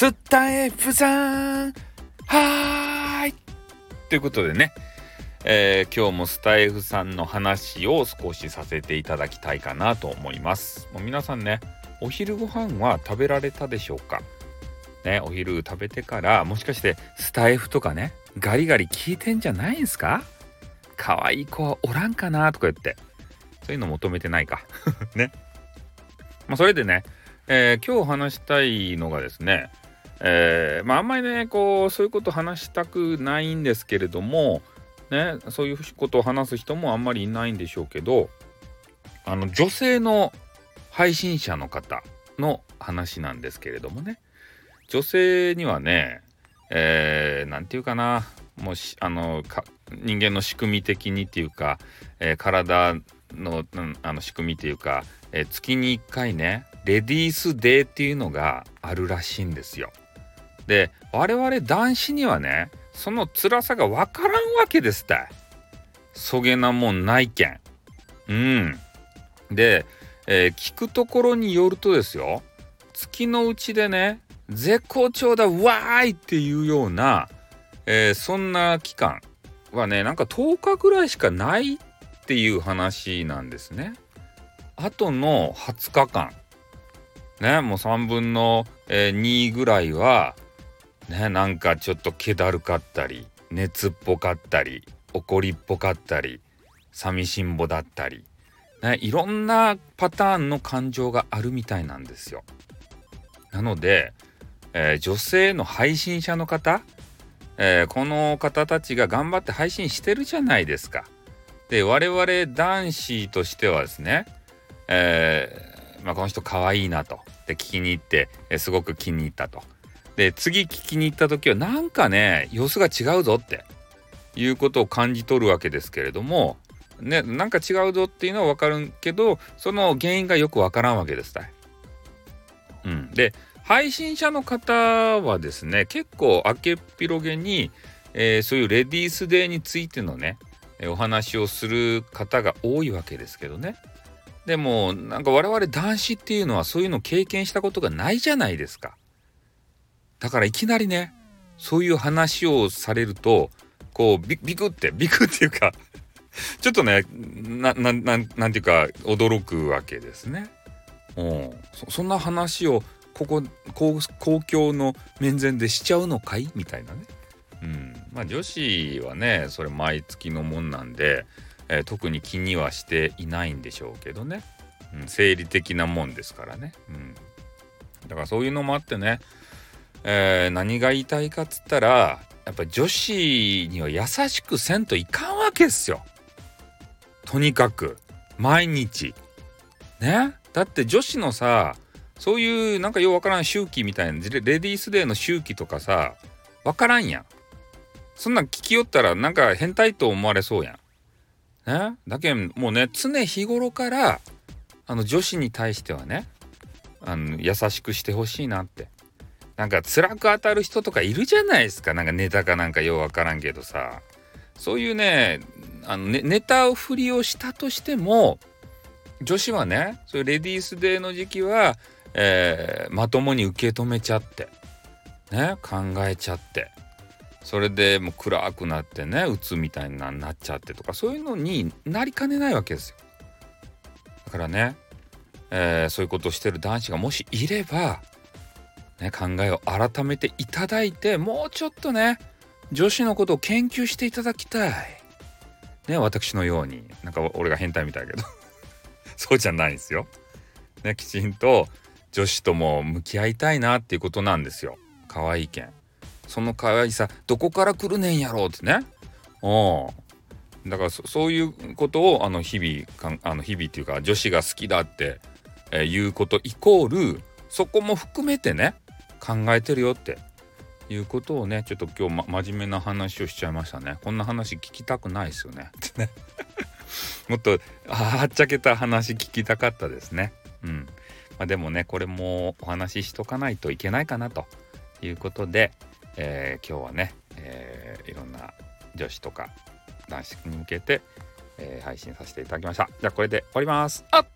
スタイフさん。はーい。ということでね、えー、今日もスタイフさんの話を少しさせていただきたいかなと思います。もう皆さんね、お昼ご飯は食べられたでしょうか？ね、お昼食べてからもしかしてスタイフとかねガリガリ聞いてんじゃないんすか？可愛い子はおらんかなとか言って。そういうの求めてないか？ね。まあそれでね、えー、今日話したいのがですねえー、まあんまりねこうそういうこと話したくないんですけれどもねそういうことを話す人もあんまりいないんでしょうけどあの女性の配信者の方の話なんですけれどもね女性にはねえー、て言うかなもうあの人間の仕組み的にっていうか、えー、体の,、あの仕組みっていうか、えー、月に1回ねレディースデーっていうのがあるらしいんですよ。で我々男子にはねその辛さが分からんわけですってそげなもんないけん。うん。で、えー、聞くところによるとですよ月のうちでね絶好調だわーいっていうような、えー、そんな期間はねなんか10日ぐらいしかないっていう話なんですね。あとの20日間ねもう3分の、え、2ぐらいはねなんかちょっと気だるかったり熱っぽかったり怒りっぽかったり寂しんぼだったり、ね、いろんなパターンの感情があるみたいなんですよ。なのでえー、女性の配信者の方、えー、この方たちが頑張って配信してるじゃないですか。で我々男子としてはですね、えー、まあ、この人可愛いいなとで聞きに行って、えすごく気に入ったと。で次聞きに行った時はなんかね様子が違うぞっていうことを感じ取るわけですけれどもねなんか違うぞっていうのは分かるけどその原因がよく分からんわけですね。うん、で配信者の方はですね結構明けっ広げに、えー、そういうレディースデーについてのねお話をする方が多いわけですけどね。でもなんか我々男子っていうのはそういうの経験したことがないじゃないですか。だからいきなりねそういう話をされるとこうビクってビクっていうか ちょっとねなななんていうか驚くわけですね。うそそんな話をここ公共の面前でしちゃうのかい？みたいなね。うん、まあ女子はねそれ毎月のもんなんで、えー、特に気にはしていないんでしょうけどね、うん、生理的なもんですからね、うん、だからそういうのもあってね、えー、何が言いたいかっつったらやっぱ女子には優しくせんといかんわけっすよ。とにかく。毎日。ね？だって女子のさそういうなんかようわからん周期みたいなレディースデーの周期とかさわからんやん。そんなん聞きよったらなんか変態と思われそうやん。ね？だけんもうね常日頃からあの女子に対してはねあの優しくしてほしいなって。なんか辛く当たる人とかいるじゃないですか。なんかネタかなんかようわからんけどさ。そういうねあのねネタを振りをしたとしても女子はねそういうレディースデーの時期はえー、まともに受け止めちゃってね考えちゃってそれでもう暗くなってね鬱みたいななっちゃってとかそういうのになりかねないわけですよ。だからね、えー、そういうことをしてる男子がもしいれば、ね、考えを改めていただいてもうちょっとね女子のことを研究していただきたい。ね私のようになんか俺が変態みたいだけど。そうじゃないんですよ。ねきちんと女子とも向き合いたいなっていうことなんですよ。可愛いけん。その可愛さどこから来るねんやろうってね。うん。だからそういうことをあの日々あの日々っていうか女子が好きだって、えー、いうことイコールそこも含めてね考えてるよっていうことをねちょっと今日、ま、真面目な話をしちゃいましたね。こんな話聞きたくないですよね。もっとはっちゃけた話聞きたかったですね。うん。まあ、でもねこれもお話ししとかないといけないかなということで、えー、今日はね、えー、いろんな女子とか男子に向けて、えー、配信させていただきました。じゃあこれで終わります。あっ